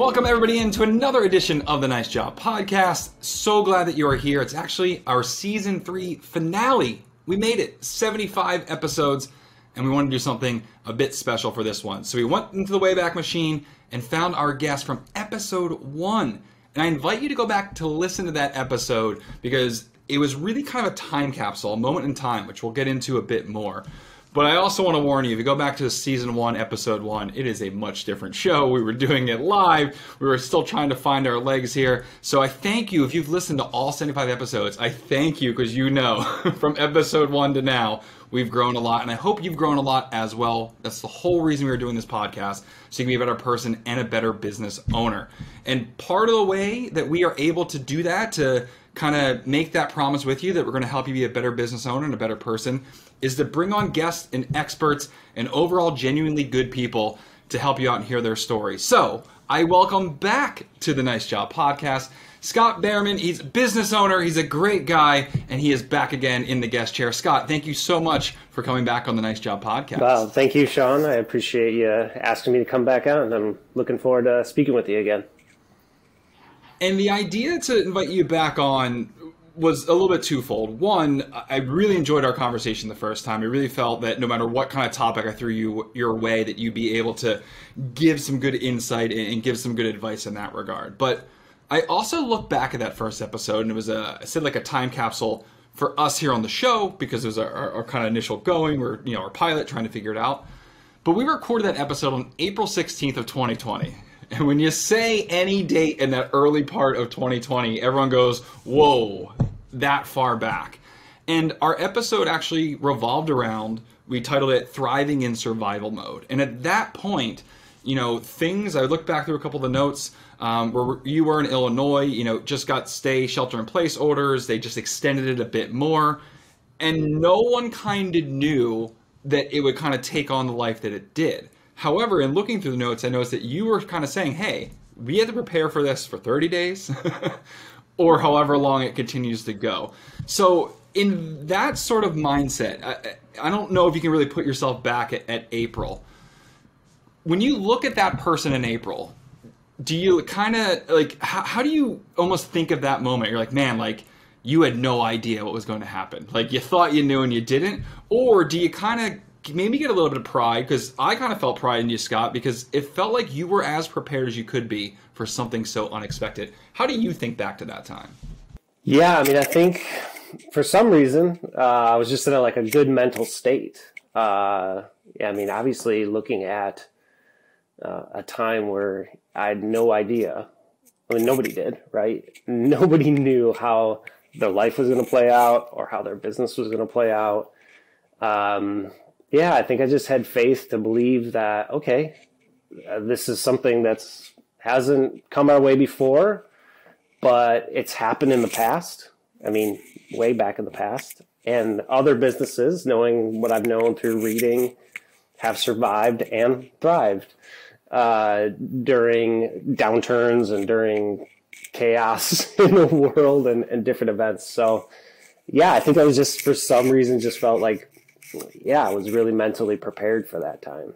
Welcome, everybody, into another edition of the Nice Job Podcast. So glad that you are here. It's actually our season three finale. We made it 75 episodes, and we wanted to do something a bit special for this one. So we went into the Wayback Machine and found our guest from episode one. And I invite you to go back to listen to that episode because it was really kind of a time capsule, a moment in time, which we'll get into a bit more. But I also want to warn you if you go back to season one, episode one, it is a much different show. We were doing it live. We were still trying to find our legs here. So I thank you if you've listened to all 75 episodes. I thank you because you know from episode one to now, we've grown a lot. And I hope you've grown a lot as well. That's the whole reason we were doing this podcast. So you can be a better person and a better business owner. And part of the way that we are able to do that, to kind of make that promise with you that we're going to help you be a better business owner and a better person is to bring on guests and experts and overall genuinely good people to help you out and hear their stories. So I welcome back to the Nice Job podcast. Scott Behrman, he's a business owner, he's a great guy, and he is back again in the guest chair. Scott, thank you so much for coming back on the Nice Job podcast. Wow, thank you, Sean. I appreciate you asking me to come back on. I'm looking forward to speaking with you again. And the idea to invite you back on was a little bit twofold. One, I really enjoyed our conversation the first time. I really felt that no matter what kind of topic I threw you your way, that you'd be able to give some good insight and give some good advice in that regard. But I also look back at that first episode, and it was a I said like a time capsule for us here on the show because it was our, our, our kind of initial going. We're you know our pilot trying to figure it out. But we recorded that episode on April 16th of 2020. And when you say any date in that early part of 2020, everyone goes, whoa, that far back. And our episode actually revolved around, we titled it Thriving in Survival Mode. And at that point, you know, things, I looked back through a couple of the notes um, where you were in Illinois, you know, just got stay shelter in place orders. They just extended it a bit more. And no one kind of knew that it would kind of take on the life that it did. However, in looking through the notes, I noticed that you were kind of saying, hey, we had to prepare for this for 30 days or however long it continues to go. So, in that sort of mindset, I, I don't know if you can really put yourself back at, at April. When you look at that person in April, do you kind of like, how, how do you almost think of that moment? You're like, man, like, you had no idea what was going to happen. Like you thought you knew and you didn't, or do you kind of maybe get a little bit of pride because I kind of felt pride in you, Scott, because it felt like you were as prepared as you could be for something so unexpected. How do you think back to that time? Yeah, I mean, I think for some reason uh, I was just in a, like a good mental state. Uh, I mean, obviously looking at uh, a time where I had no idea. I mean, nobody did, right? Nobody knew how their life was going to play out or how their business was going to play out. Um, yeah, I think I just had faith to believe that okay, uh, this is something that's hasn't come our way before, but it's happened in the past. I mean, way back in the past, and other businesses, knowing what I've known through reading, have survived and thrived uh, during downturns and during chaos in the world and, and different events. So, yeah, I think I was just for some reason just felt like yeah, I was really mentally prepared for that time.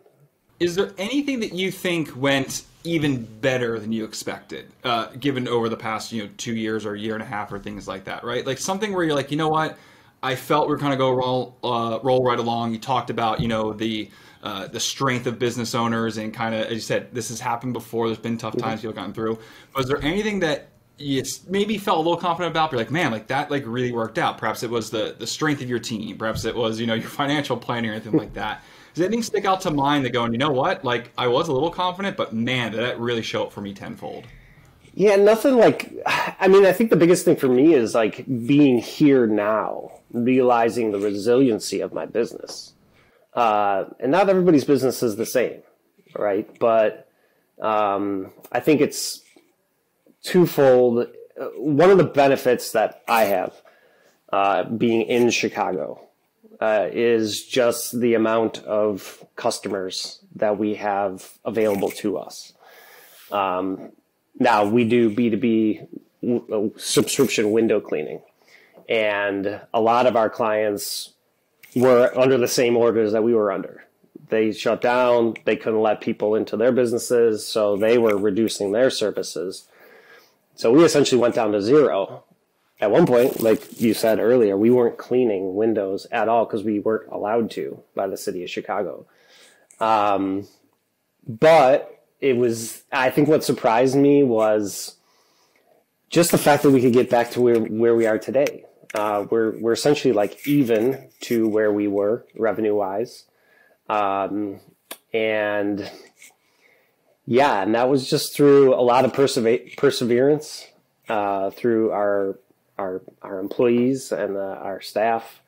Is there anything that you think went even better than you expected, uh, given over the past you know two years or a year and a half or things like that, right? Like something where you're like, you know what, I felt we are kind of go roll uh, roll right along. You talked about you know the uh, the strength of business owners and kind of as you said, this has happened before. There's been tough mm-hmm. times mm-hmm. people gotten through. Was there anything that you maybe felt a little confident about. But you're like, man, like that like really worked out. Perhaps it was the the strength of your team. Perhaps it was you know your financial planning or anything like that. Does anything stick out to mind that going, you know what? Like I was a little confident, but man, did that really show up for me tenfold. Yeah, nothing like. I mean, I think the biggest thing for me is like being here now, realizing the resiliency of my business. Uh, and not everybody's business is the same, right? But um, I think it's twofold. one of the benefits that I have uh, being in Chicago uh, is just the amount of customers that we have available to us. Um, now we do B2B w- uh, subscription window cleaning, and a lot of our clients were under the same orders that we were under. They shut down, they couldn't let people into their businesses, so they were reducing their services. So we essentially went down to zero. At one point, like you said earlier, we weren't cleaning windows at all because we weren't allowed to by the city of Chicago. Um, but it was, I think what surprised me was just the fact that we could get back to where, where we are today. Uh, we're, we're essentially like even to where we were revenue wise. Um, and yeah, and that was just through a lot of persever- perseverance uh, through our our our employees and uh, our staff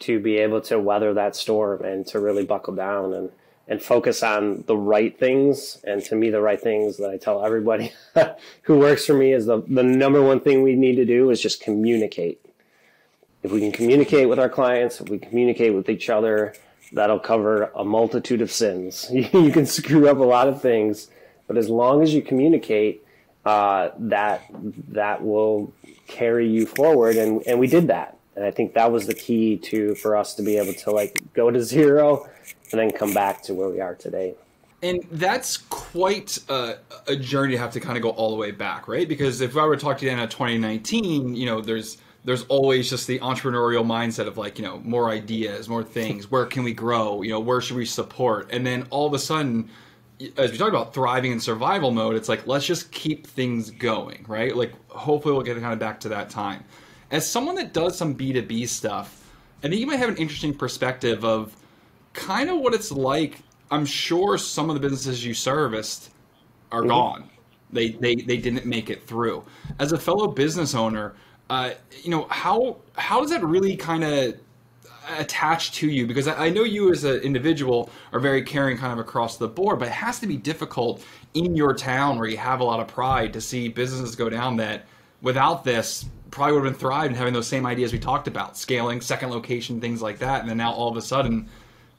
to be able to weather that storm and to really buckle down and and focus on the right things. And to me, the right things that I tell everybody who works for me is the the number one thing we need to do is just communicate. If we can communicate with our clients, if we communicate with each other, that'll cover a multitude of sins. you can screw up a lot of things but as long as you communicate, uh, that that will carry you forward, and and we did that, and I think that was the key to for us to be able to like go to zero, and then come back to where we are today. And that's quite a, a journey to have to kind of go all the way back, right? Because if I were to talk to you in 2019, you know, there's there's always just the entrepreneurial mindset of like, you know, more ideas, more things. Where can we grow? You know, where should we support? And then all of a sudden, as we talked about thriving in survival mode, it's like let's just keep things going, right? Like hopefully we'll get kind of back to that time. As someone that does some B2B stuff, I think you might have an interesting perspective of kind of what it's like. I'm sure some of the businesses you serviced are mm-hmm. gone. They, they they didn't make it through. As a fellow business owner, uh, you know how how does that really kind of attached to you because I know you as an individual are very caring kind of across the board, but it has to be difficult in your town where you have a lot of pride to see businesses go down that without this probably would have been thrived and having those same ideas we talked about, scaling, second location, things like that. And then now all of a sudden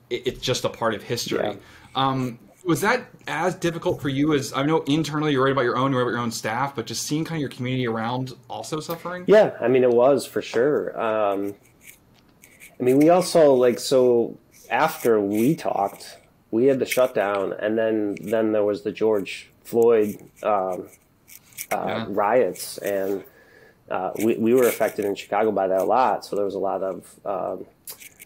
it, it's just a part of history. Yeah. Um, was that as difficult for you as I know internally you're worried about your own, you're worried about your own staff, but just seeing kind of your community around also suffering? Yeah, I mean, it was for sure. Um, I mean, we also like so after we talked, we had the shutdown, and then then there was the George Floyd um, uh, yeah. riots, and uh, we we were affected in Chicago by that a lot. So there was a lot of um,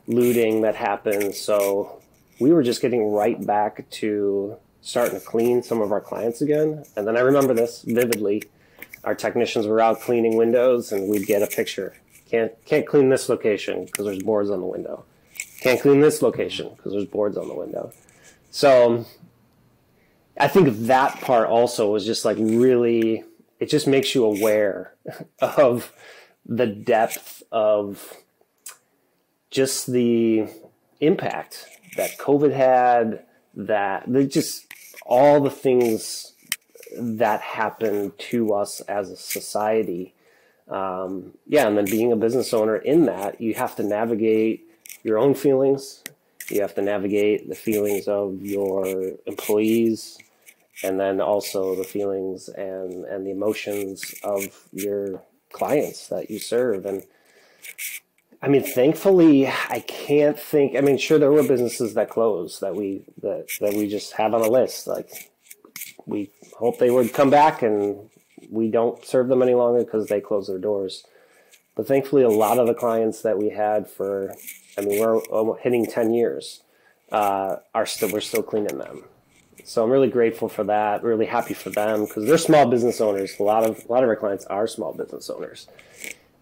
looting that happened. So we were just getting right back to starting to clean some of our clients again. And then I remember this vividly. Our technicians were out cleaning windows, and we'd get a picture can't can't clean this location because there's boards on the window. Can't clean this location because there's boards on the window. So I think that part also was just like really it just makes you aware of the depth of just the impact that COVID had, that just all the things that happened to us as a society um, yeah, and then being a business owner in that, you have to navigate your own feelings. You have to navigate the feelings of your employees, and then also the feelings and and the emotions of your clients that you serve. And I mean, thankfully, I can't think. I mean, sure, there were businesses that closed that we that that we just have on a list. Like we hope they would come back and we don't serve them any longer because they close their doors. But thankfully, a lot of the clients that we had for, I mean, we're hitting 10 years, uh, are still, we're still cleaning them. So I'm really grateful for that. Really happy for them because they're small business owners. A lot of a lot of our clients are small business owners,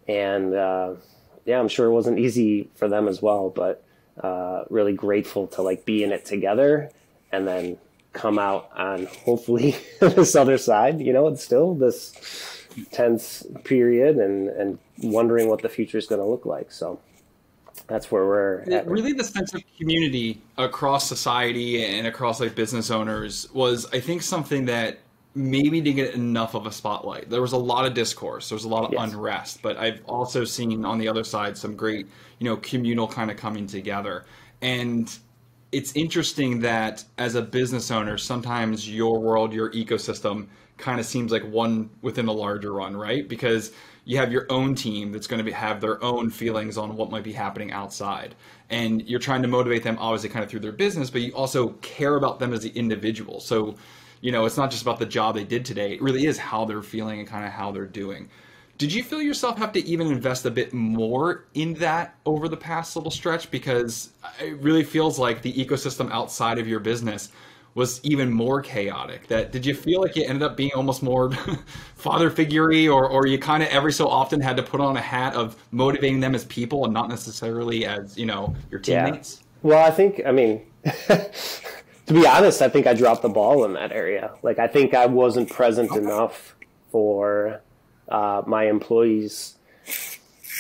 and uh, yeah, I'm sure it wasn't easy for them as well. But uh, really grateful to like be in it together, and then come out on hopefully this other side. You know, it's still this tense period and and wondering what the future is going to look like. So that's where we're at. Really, the sense of community across society and across like business owners was, I think, something that maybe didn't get enough of a spotlight. There was a lot of discourse, there was a lot of Yes. unrest, but I've also seen on the other side some great, you know, communal kind of coming together. And it's interesting that as a business owner, sometimes your world, your ecosystem kind of seems like one within a larger one, right? Because you have your own team that's going to be, have their own feelings on what might be happening outside. And you're trying to motivate them, obviously, kind of through their business, but you also care about them as the individual. So, you know, it's not just about the job they did today, it really is how they're feeling and kind of how they're doing. Did you feel yourself have to even invest a bit more in that over the past little stretch? Because it really feels like the ecosystem outside of your business was even more chaotic. That did you feel like you ended up being almost more father figurey, or or you kind of every so often had to put on a hat of motivating them as people and not necessarily as you know your teammates? Yeah. teammates? Well, I think, I mean, to be honest, I think I dropped the ball in that area. Like, I think I wasn't present enough for uh, my employees.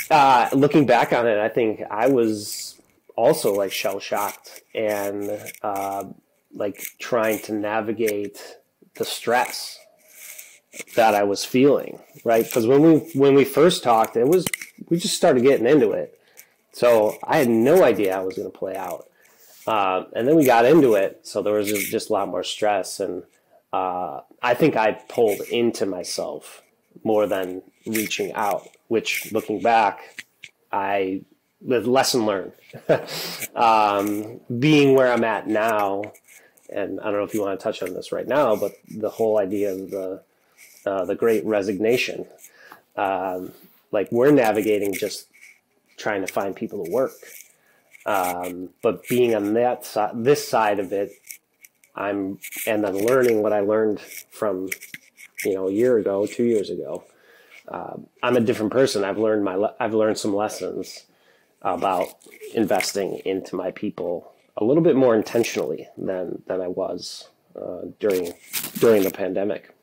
Uh, looking back on it, I think I was also like shell shocked and uh, like trying to navigate the stress that I was feeling, right? Because when we when we first talked, it was we just started getting into it, so I had no idea how it was going to play out. Um, and then we got into it, so there was just, just a lot more stress, and uh, I think I pulled into myself more than reaching out. Which, looking back, I the lesson learned. um, being where I'm at now, and I don't know if you want to touch on this right now, but the whole idea of the uh, the Great Resignation, um, like we're navigating just trying to find people to work. Um, but being on that side, this side of it, I'm and then learning what I learned from you know a year ago, two years ago. Uh, I'm a different person. I've learned my le- I've learned some lessons about investing into my people a little bit more intentionally than than I was uh, during during the pandemic.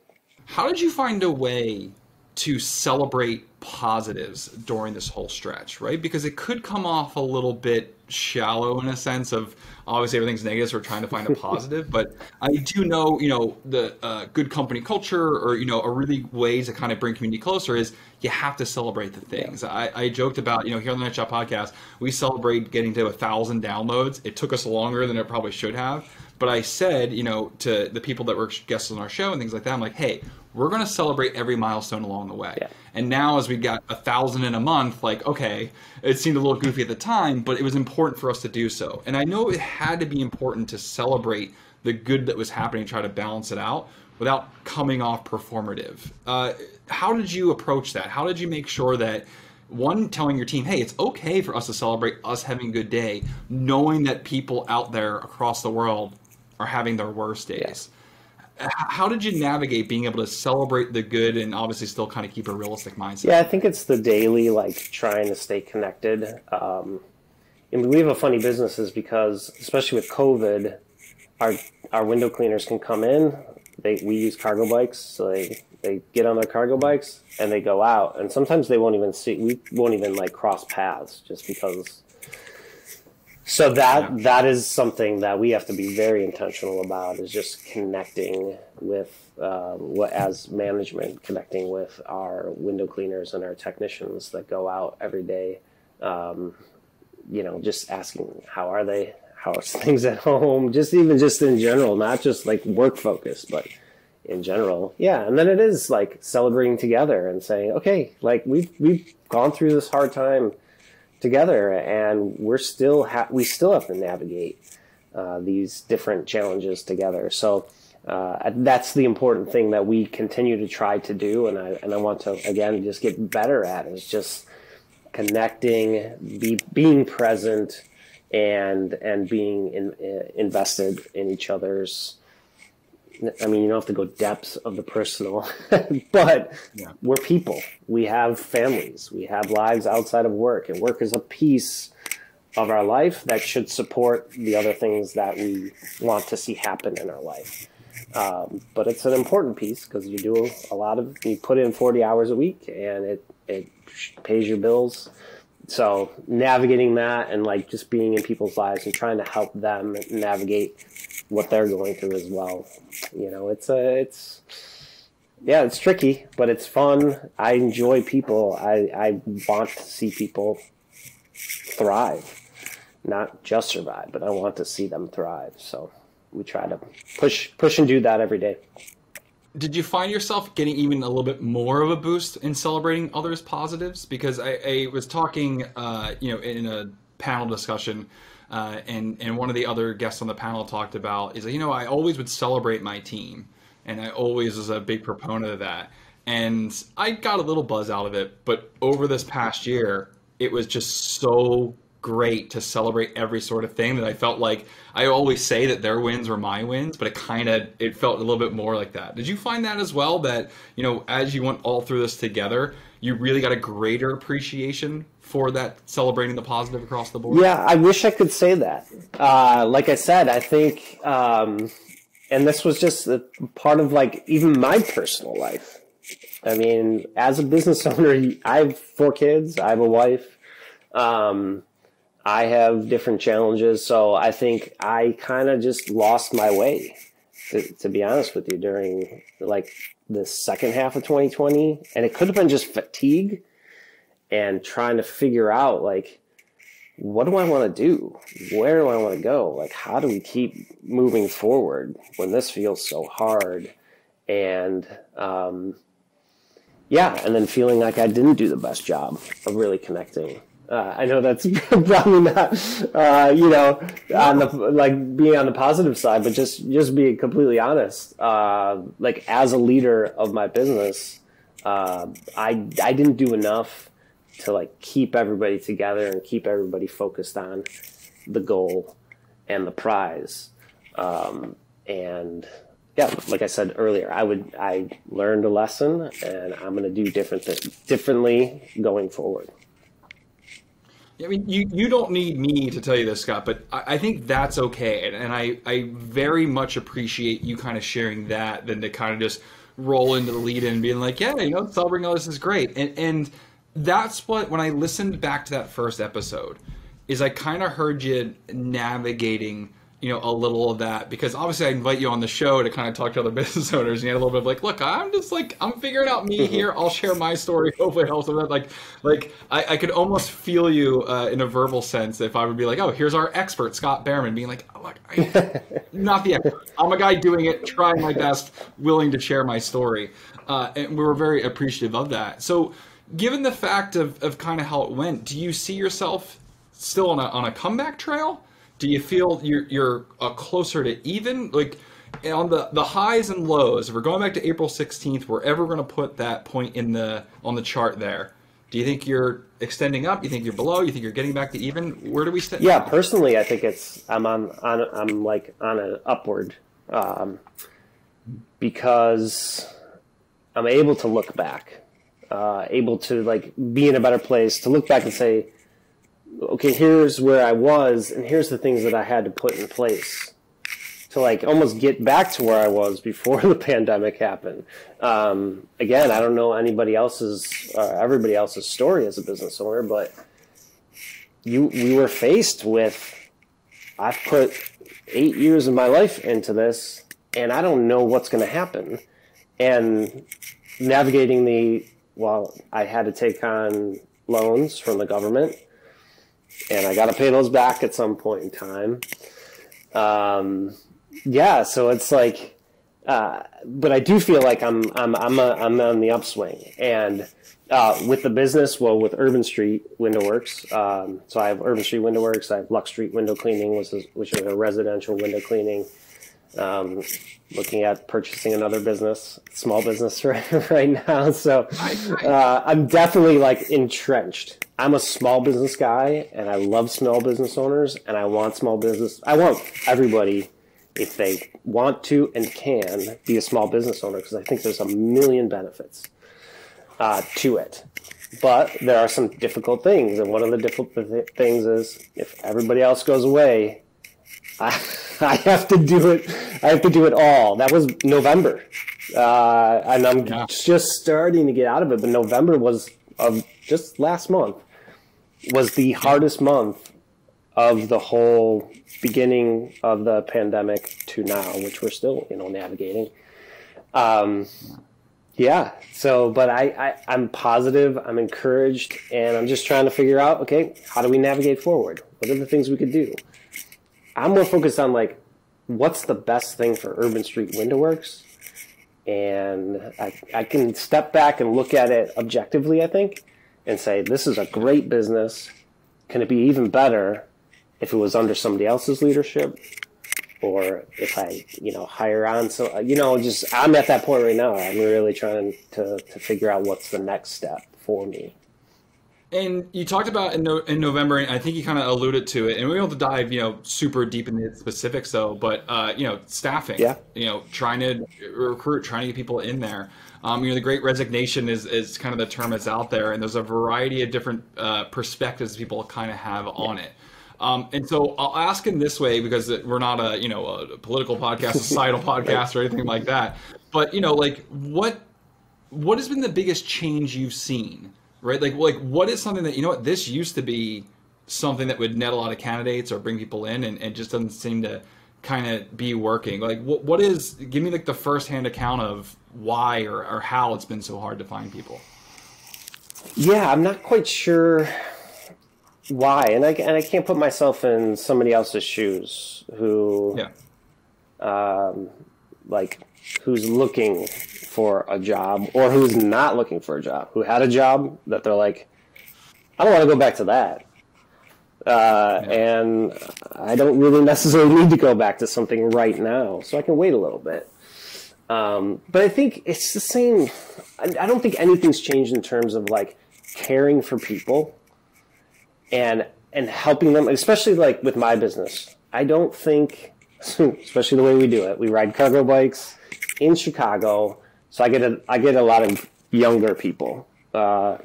How did you find a way to celebrate positives during this whole stretch, right? Because it could come off a little bit shallow in a sense of obviously everything's negative, so we're trying to find a positive. but I do know, you know, the uh, good company culture or, you know, a really way to kind of bring community closer is you have to celebrate the things. I, I joked about, you know, here on the Nice Job podcast, we celebrate getting to a thousand downloads. It took us longer than it probably should have. But I said, you know, to the people that were guests on our show and things like that, I'm like, hey, we're going to celebrate every milestone along the way. Yeah. And now, as we got a thousand in a month, like, okay, it seemed a little goofy at the time, but it was important for us to do so. And I know it had to be important to celebrate the good that was happening, try to balance it out without coming off performative. Uh, how did you approach that? How did you make sure that? One, telling your team, hey, it's okay for us to celebrate us having a good day, knowing that people out there across the world are having their worst days. How did you navigate being able to celebrate the good and obviously still kind of keep a realistic mindset? Yeah, I think it's the daily like trying to stay connected. Um, and we have a funny business is because especially with COVID, our our window cleaners can come in. They we use cargo bikes, so they they get on their cargo bikes and they go out. And sometimes they won't even see. We won't even like cross paths just because. So that that is something that we have to be very intentional about is just connecting with um, what as management connecting with our window cleaners and our technicians that go out every day. Um, you know, just asking how are they, how's things at home, just even just in general, not just like work focused, but in general. Yeah, and then it is like celebrating together and saying, okay, like we've we've gone through this hard time together, and we're still ha- we still have to navigate uh, these different challenges together. So. Uh, that's the important thing that we continue to try to do, and I and I want to again just get better at is just connecting, be being present, and and being in, uh, invested in each other's. I mean, you don't have to go depths of the personal, but Yeah. we're people. We have families. We have lives outside of work, and work is a piece of our life that should support the other things that we want to see happen in our life. Um, but it's an important piece because you do a lot of you put in 40 hours a week and it it pays your bills so navigating that and like just being in people's lives and trying to help them navigate what they're going through as well you know it's a it's yeah, it's tricky, but it's fun. I enjoy people. I, I want to see people thrive, not just survive, but I want to see them thrive. So we try to push push and do that every day. Did you find yourself getting even a little bit more of a boost in celebrating others' positives? Because I, I was talking, uh, you know, in a panel discussion, uh, and and one of the other guests on the panel talked about is that you know I always would celebrate my team, and I always was a big proponent of that, and I got a little buzz out of it. But over this past year, it was just so great to celebrate every sort of thing that I felt like I always say that their wins were my wins, but it kind of it felt a little bit more like that. Did you find that as well? That you know, as you went all through this together, you really got a greater appreciation for that celebrating the positive across the board. Yeah, I wish I could say that. Uh, like I said, I think, um, and this was just part of like even my personal life. I mean, as a business owner, I have four kids. I have a wife. Um, I have different challenges. So I think I kind of just lost my way, to, to, be honest with you, during like the second half of 2020. And it could have been just fatigue and trying to figure out like, what do I want to do? Where do I want to go? Like, how do we keep moving forward when this feels so hard? And, um, yeah, and then feeling like I didn't do the best job of really connecting uh, I know that's probably not, uh, you know, on the like being on the positive side, but just just being completely honest. Uh, like as a leader of my business, uh, I I didn't do enough to like keep everybody together and keep everybody focused on the goal and the prize. Um, and yeah, like I said earlier, I would I learned a lesson, and I'm going to do different th- differently going forward. I mean, you, you don't need me to tell you this, Scott, but I, I think that's okay. And, and I, I very much appreciate you kind of sharing that than to kind of just roll into the lead in and being like, yeah, you know, celebrating all this is great. And, and that's what, when I listened back to that first episode, is I kind of heard you navigating – you know a little of that because obviously I invite you on the show to kind of talk to other business owners and you had a little bit of like look I'm just like I'm figuring out me here. I'll share my story hopefully it helps with that. Like like I, I could almost feel you uh, in a verbal sense if I would be like oh here's our expert Scott Behrman being like oh, look I, not the expert. I'm a guy doing it trying my best willing to share my story. Uh, and we were very appreciative of that. So given the fact of, of kind of how it went do you see yourself still on a, on a comeback trail do you feel you're you're uh, closer to even like on the the highs and lows? If we're going back to April 16th, we're ever going to put that point in the on the chart there. Do you think you're extending up? You think you're below? You think you're getting back to even? Where do we stand? Yeah, personally, I think it's I'm on on I'm like on an upward um, because I'm able to look back, uh, able to like be in a better place to look back and say, okay, here's where I was, and here's the things that I had to put in place to like almost get back to where I was before the pandemic happened. Um, again, I don't know anybody else's, uh, everybody else's story as a business owner, but you, we were faced with, I've put eight years of my life into this, and I don't know what's going to happen. And navigating the, well, I had to take on loans from the government and I got to pay those back at some point in time. Um, yeah, so it's like, uh, but I do feel like I'm I'm I'm a, I'm on the upswing, and uh, with the business, well, with Urban Street Window Works, um, so I have Urban Street Window Works, I have Lux Street Window Cleaning, which is which is a residential window cleaning. Um, looking at purchasing another business, small business right, right now. So uh, I'm definitely like entrenched. I'm a small business guy and I love small business owners and I want small business. I want everybody, if they want to and can, be a small business owner because I think there's a million benefits uh, to it. But there are some difficult things. And one of the difficult things is if everybody else goes away, I, I have to do it. I have to do it all. That was November, uh, and I'm yeah. just starting to get out of it. But November was of just last month was the hardest month of the whole beginning of the pandemic to now, which we're still you know navigating. Um, Yeah. So, but I, I I'm positive. I'm encouraged, and I'm just trying to figure out. Okay, how do we navigate forward? What are the things we could do? I'm more focused on like, what's the best thing for Urban Street Window Works, and I I can step back and look at it objectively. I think, and say this is a great business. Can it be even better if it was under somebody else's leadership? or if I, you know, hire on. So, you know, just I'm at that point right now. I'm really trying to, to figure out what's the next step for me. And you talked about in, no, in November, and I think you kind of alluded to it, and we don't have to dive, you know, super deep into the specifics though, but, uh, you know, staffing, yeah. you know, trying to recruit, trying to get people in there. Um, you know, the great resignation is, is kind of the term that's out there, and there's a variety of different uh, perspectives people kind of have on it. Um, and so I'll ask in this way because we're not a you know a political podcast, societal podcast, or anything like that. But you know, like what what has been the biggest change you've seen? Right, like like what is something that you know what this used to be something that would net a lot of candidates or bring people in, and, and just doesn't seem to kind of be working. Like what what is? Give me like the first hand account of why or, or how it's been so hard to find people. Yeah, I'm not quite sure why and I and I can't put myself in somebody else's shoes who yeah um like who's looking for a job or who's not looking for a job who had a job that they're like I don't want to go back to that uh, yeah. and I don't really necessarily need to go back to something right now so I can wait a little bit um, but I think it's the same I, I don't think anything's changed in terms of like caring for people and and helping them, especially like with my business. I don't think, especially the way we do it, we ride cargo bikes in Chicago, so I get a I get a lot of younger people, uh,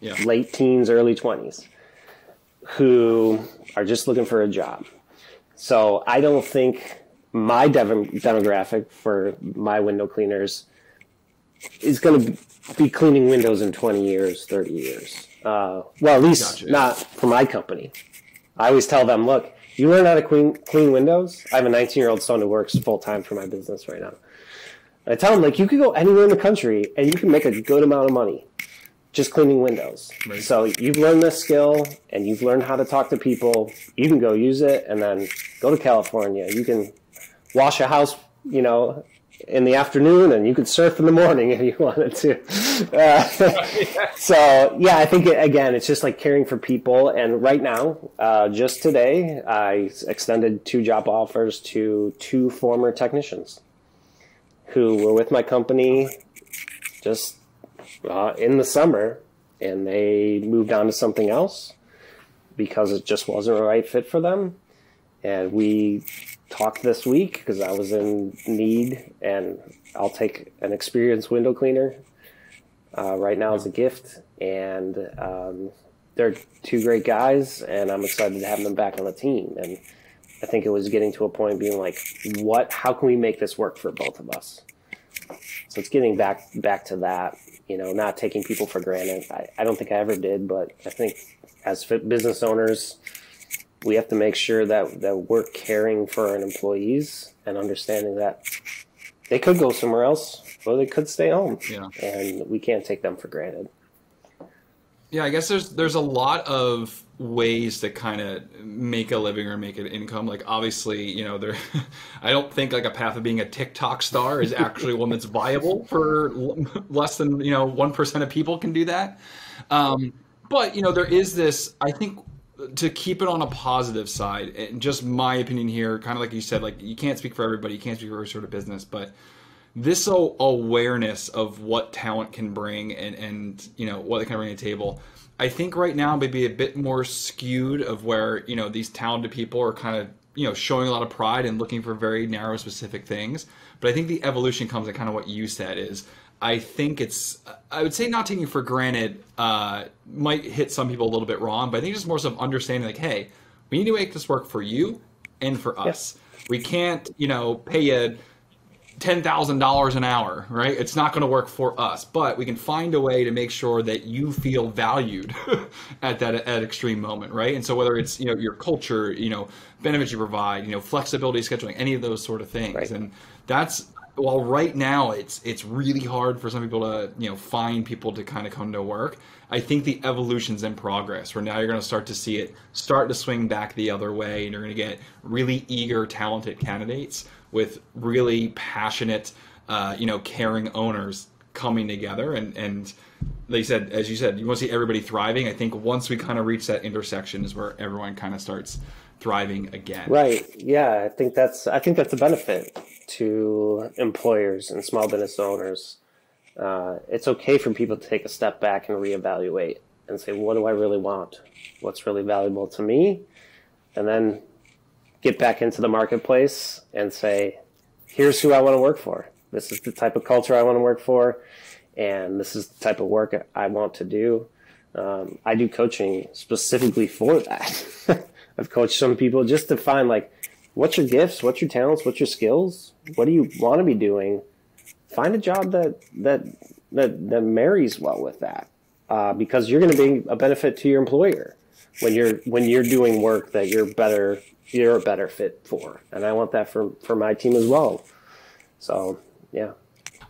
yeah. late teens, early twenties, who are just looking for a job. So I don't think my demographic for my window cleaners is going to be cleaning windows in 20 years, 30 years. Uh, well, at least gotcha. not for my company. I always tell them, look, you learn how to clean, clean windows. I have a 19 year old son who works full time for my business right now. I tell them like, you could go anywhere in the country and you can make a good amount of money just cleaning windows. Right. So you've learned this skill and you've learned how to talk to people. You can go use it and then go to California. You can wash a house, you know, in the afternoon and you could surf in the morning if you wanted to. Uh, so yeah, I think it, again, it's just like caring for people. And right now, uh, just today, I extended two job offers to two former technicians who were with my company just uh, in the summer and they moved on to something else because it just wasn't the right fit for them. And we talked this week because I was in need, and I'll take an experienced window cleaner uh, right now as a gift. And um, they're two great guys, and I'm excited to have them back on the team. And I think it was getting to a point being like, what? How can we make this work for both of us? So it's getting back back to that. You know, not taking people for granted. I, I don't think I ever did, but I think as business owners, we have to make sure that, that we're caring for our employees and understanding that they could go somewhere else or they could stay home. Yeah. And we can't take them for granted. Yeah, I guess there's there's a lot of ways to kind of make a living or make an income. Like obviously, you know, there I don't think like a path of being a TikTok star is actually one that's viable for less than, you know, 1% of people can do that. Um, but, you know, there is this I think to keep it on a positive side, and just my opinion here, kind of like you said, like you can't speak for everybody, you can't speak for every sort of business, but this awareness of what talent can bring and and you know what they can bring to the table. I think right now maybe a bit more skewed of where you know these talented people are kind of you know showing a lot of pride and looking for very narrow specific things. But I think the evolution comes in kind of what you said is I think it's I would say not taking for granted uh, might hit some people a little bit wrong, but I think it's more so of understanding like, hey, we need to make this work for you and for us. Yes. We can't, you know, pay you ten thousand dollars an hour, right? It's not going to work for us, but we can find a way to make sure that you feel valued at that at extreme moment, right? And so whether it's you know your culture, you know benefits you provide, you know flexibility scheduling, any of those sort of things, right. and that's while right now it's it's really hard for some people to you know find people to kind of come to work i think the evolution's in progress where now you're going to start to see it start to swing back the other way and you're going to get really eager talented candidates with really passionate uh, you know caring owners coming together. And and they said as you said you want to see everybody thriving. I think once we kind of reach that intersection is where everyone kind of starts thriving again. Right. Yeah i think that's i think that's a benefit to employers and small business owners uh, it's okay for people to take a step back and reevaluate and say what do i really want what's really valuable to me and then get back into the marketplace and say here's who i want to work for this is the type of culture i want to work for and this is the type of work I want to do. Um, I do coaching specifically for that. I've coached some people just to find like, what's your gifts, what's your talents, what's your skills, what do you want to be doing. Find a job that that that that marries well with that, uh, because you're going to be a benefit to your employer when you're when you're doing work that you're better you're a better fit for, and I want that for for my team as well. So yeah.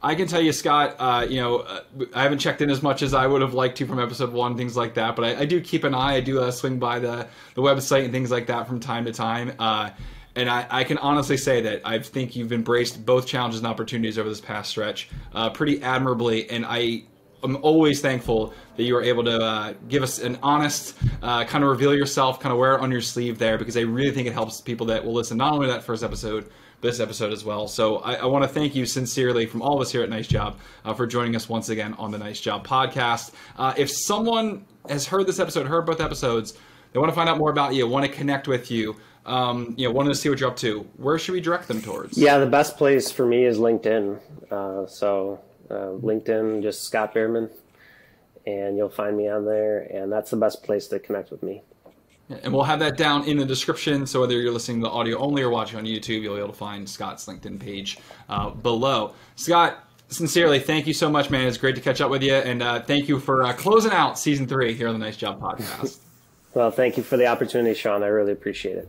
I can tell you, Scott. Uh, you know, uh, I haven't checked in as much as I would have liked to from episode one, things like that. But I, I do keep an eye. I do uh, swing by the the website and things like that from time to time. And I, I, can honestly say that I think you've embraced both challenges and opportunities over this past stretch uh, pretty admirably. And I am always thankful that you were able to uh, give us an honest, uh, kind of reveal yourself, kind of wear it on your sleeve there, because I really think it helps people that will listen not only to that first episode, but this episode as well. So I, I want to thank you sincerely from all of us here at Nice Job uh, for joining us once again on the Nice Job podcast. Uh, if someone has heard this episode, heard both episodes, they want to find out more about you, want to connect with you, um, you know, wanted to see what you're up to, where should we direct them towards? Yeah, the best place for me is LinkedIn. Uh, so uh, LinkedIn, just Scott Bierman, and you'll find me on there, and that's the best place to connect with me. And we'll have that down in the description. So whether you're listening to the audio only or watching on YouTube, you'll be able to find Scott's LinkedIn page uh, below. Scott, sincerely, thank you so much, man. It's great to catch up with you. And uh, thank you for uh, closing out season three here on the Nice Job podcast. well, thank you for the opportunity, Sean. I really appreciate it.